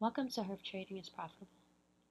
Welcome to Herf. Trading is profitable.